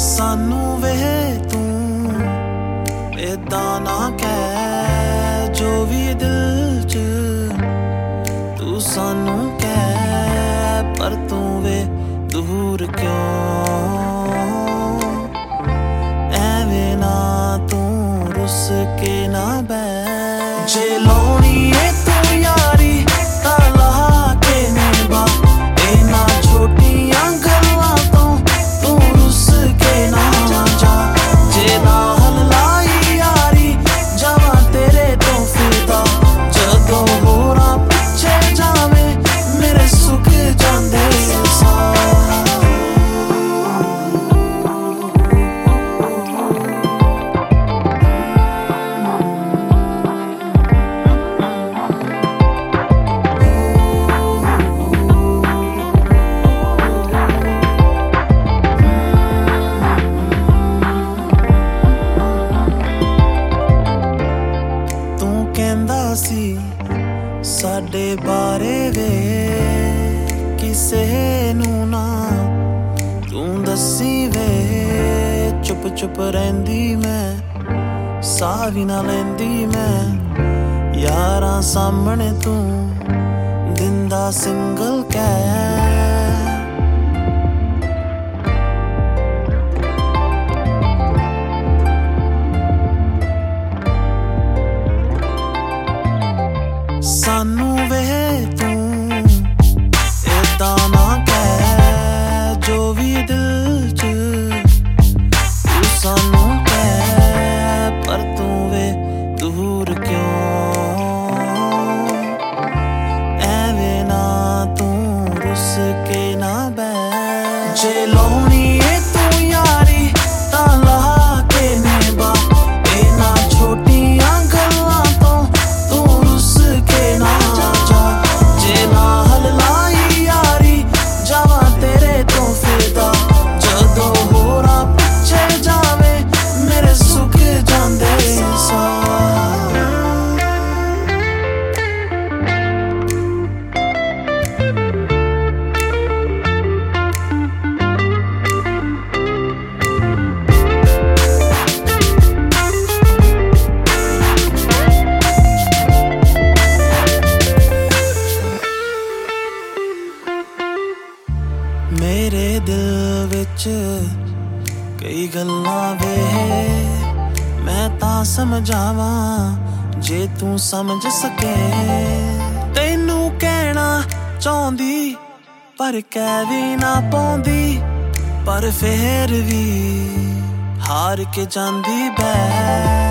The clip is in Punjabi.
ਸਾਨੂੰ ਵੇ ਤੂੰ ਇਦਾਂ ਨਾ ਕਹਿ ਜੋ ਵੀ ਦਿਲ 'ਚ ਤੂੰ ਸਾਨੂੰ ਕਹਿ, ਪਰ ਤੂੰ ਵੇ ਦੂਰ ਕਿਉਂ? ਐਵੇਂ ਨਾ ਤੂੰ ਰੁੱਸ ਕੇ ਨਾ ਬੈ ਜੇ ਲਾਉਣੀ ਸਾਡੇ ਬਾਰੇ ਵੇ ਕਿਸੇ ਨੂੰ ਨਾ ਤੂੰ ਦੱਸੀ ਵੇ। ਚੁੱਪ ਚੁੱਪ ਰਹਿੰਦੀ ਮੈਂ ਸਾਹ ਵੀ ਨਾ ਲੈਂਦੀ ਮੈਂ। ਯਾਰਾਂ ਸਾਹਮਣੇ ਤੂੰ ਦਿੰਦਾ ਸਿੰਗਲ ਕਹਿ ਜੇ ਲਾਉਣੀ ਮੇਰੇ ਦਿਲ ਵਿੱਚ ਕਈ ਗੱਲਾਂ ਵੇ। ਮੈਂ ਤਾਂ ਸਮਝਾਵਾਂ ਜੇ ਤੂੰ ਸਮਝ ਸਕੇ। ਤੈਨੂੰ ਕਹਿਣਾ ਚਾਹੁੰਦੀ, ਪਰ ਕਹਿ ਵੀ ਨਾ ਪਾਉਂਦੀ, ਪਰ ਫੇਰ ਵੀ ਹਾਰ ਕੇ ਜਾਂਦੀ ਬੈ।